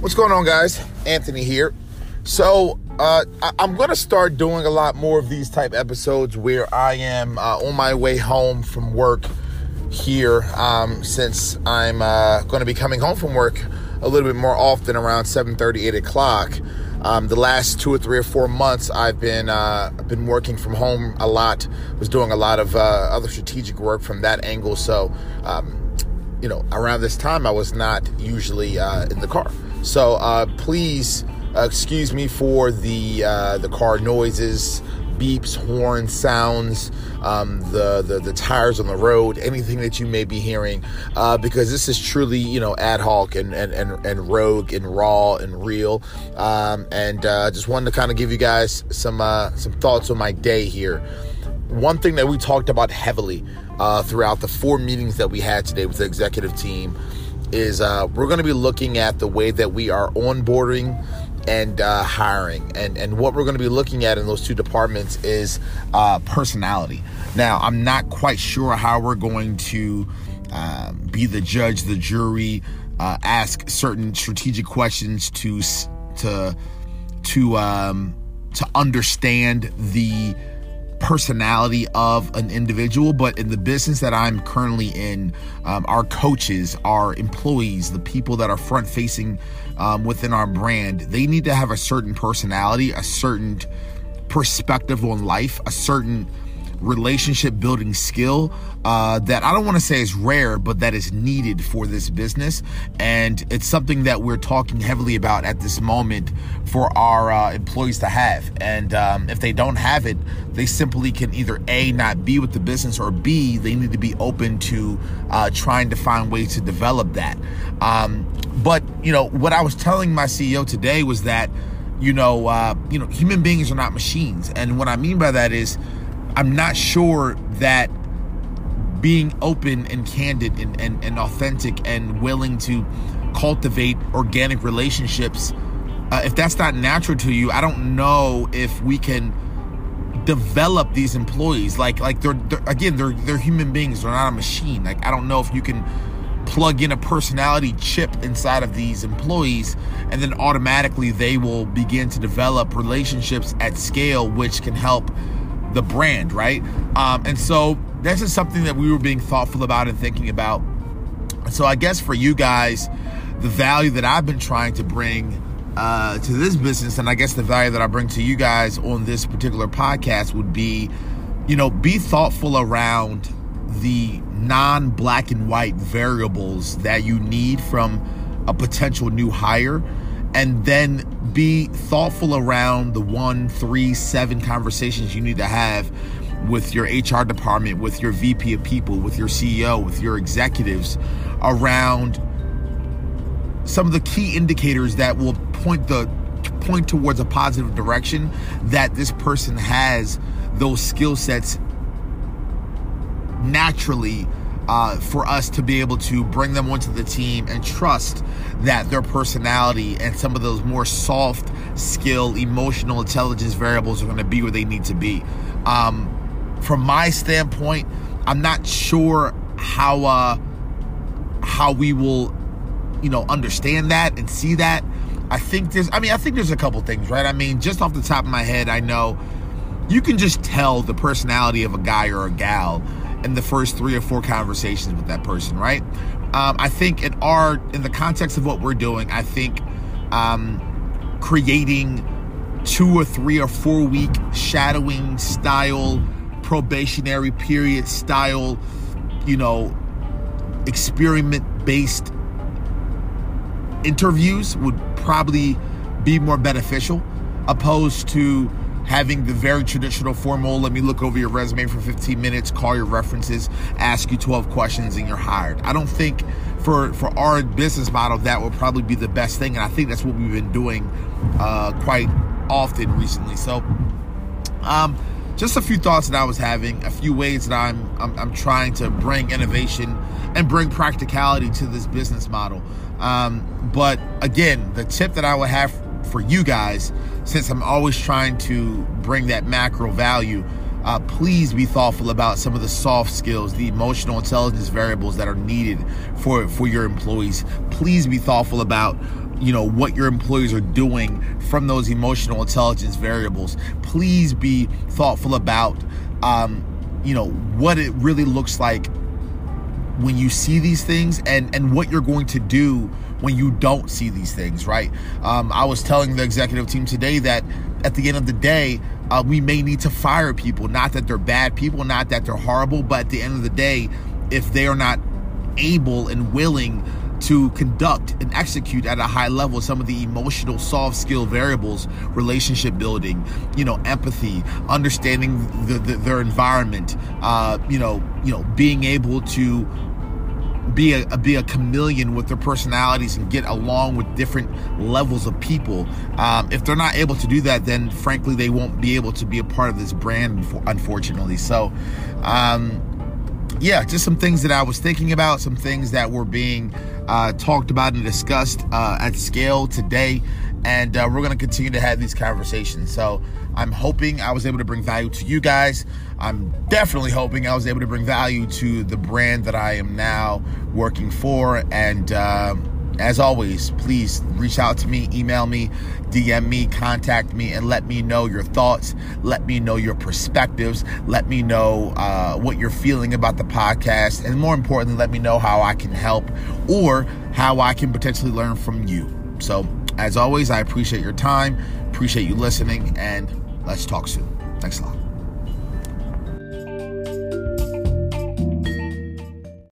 What's going on, guys? Anthony here. So, uh, I- am going to start doing a lot more of these type episodes where I am uh, on my way home from work here um, since I'm uh, going to be coming home from work a little bit more often around 7.30, 8 o'clock. Um, the last two or three or four months, I've been uh, been working from home a lot. Was doing a lot of uh, other strategic work from that angle. So, um, you know, around this time, I was not usually uh, in the car. So uh, please uh, excuse me for the uh, the car noises, beeps, horns, sounds, um, the, the the tires on the road, anything that you may be hearing, uh, because this is truly you know ad hoc and and and, and rogue and raw and real. Um, and uh, just wanted to kind of give you guys some uh, some thoughts on my day here. One thing that we talked about heavily throughout the four meetings that we had today with the executive team is uh, we're going to be looking at the way that we are onboarding and uh, hiring. And, and what we're going to be looking at in those two departments is uh, personality. Now, I'm not quite sure how we're going to um, be the judge, the jury, uh, ask certain strategic questions to to to um, to understand the personality of an individual, but in the business that I'm currently in, um, our coaches, our employees, the people that are front facing um, within our brand, they need to have a certain personality, a certain perspective on life, a certain relationship building skill uh, that I don't want to say is rare, but that is needed for this business. And it's something that we're talking heavily about at this moment for our uh, employees to have. And um, if they don't have it, they simply can either A, not be with the business, or B, they need to be open to uh, trying to find ways to develop that. Um, but, you know, what I was telling my CEO today was that, you know, uh, you know, human beings are not machines. And what I mean by that is, I'm not sure that being open and candid and, and, and authentic and willing to cultivate organic relationships, uh, if that's not natural to you, I don't know if we can develop these employees. Like like they're, they're again they're they're human beings. They're not a machine. Like I don't know if you can plug in a personality chip inside of these employees and then automatically they will begin to develop relationships at scale which can help the brand, right? Um, and so this is something that we were being thoughtful about and thinking about. So I guess for you guys, the value that I've been trying to bring uh, to this business, and I guess the value that I bring to you guys on this particular podcast would be, you know, be thoughtful around the non black and white variables that you need from a potential new hire and then be thoughtful around the one, three, seven conversations you need to have with your HR department, with your VP of people, with your CEO, with your executives around some of the key indicators that will point the point towards a positive direction that this person has those skill sets naturally uh, for us to be able to bring them onto the team and trust that their personality and some of those more soft skill, emotional intelligence variables are going to be where they need to be. Um, from my standpoint, I'm not sure how uh, how we will, you know, understand that and see that. I think there's, I mean, I think there's a couple things, right? I mean, just off the top of my head, I know you can just tell the personality of a guy or a gal in the first three or four conversations with that person, right? Um, I think in our in the context of what we're doing, I think um, creating two or three or four week shadowing style, probationary period style, you know, experiment based interviews would probably be more beneficial opposed to having the very traditional formal let me look over your resume for 15 minutes call your references ask you 12 questions and you're hired. I don't think for for our business model that would probably be the best thing and i think that's what we've been doing uh, quite often recently. So um, just a few thoughts that i was having a few ways that I'm, I'm i'm, trying to bring innovation and bring practicality to this business model. Um, but again the tip that i would have for you guys, since I'm always trying to bring that macro value, uh, please be thoughtful about some of the soft skills, the emotional intelligence variables that are needed for, for your employees. Please be thoughtful about you know what your employees are doing from those emotional intelligence variables please be thoughtful about um, you know what it really looks like when you see these things and and what you're going to do when you don't see these things right? Um, i was telling the executive team today that at the end of the day uh, we may need to fire people. Not that they're bad people not that they're horrible but at the end of the day if they are not able and willing to conduct and execute at a high level some of the emotional soft skill variables relationship building you know empathy understanding the, the, their environment uh, you know you know being able to be a, be a chameleon with their personalities and get along with different levels of people. Um, if they're not able to do that, then frankly they won't be able to be a part of this brand, unfortunately. So, um, yeah, just some things that I was thinking about, some things that were being uh, talked about and discussed uh, at scale today. And uh, we're going to continue to have these conversations. So I'm hoping I was able to bring value to you guys. I'm definitely hoping I was able to bring value to the brand that I am now working for. And, um, as always, please reach out to me, email me, DM me, contact me, and let me know your thoughts. Let me know your perspectives. Let me know uh, what you're feeling about the podcast. And more importantly, let me know how I can help or how I can potentially learn from you. So, as always, I appreciate your time, appreciate you listening, and let's talk soon. Thanks a lot.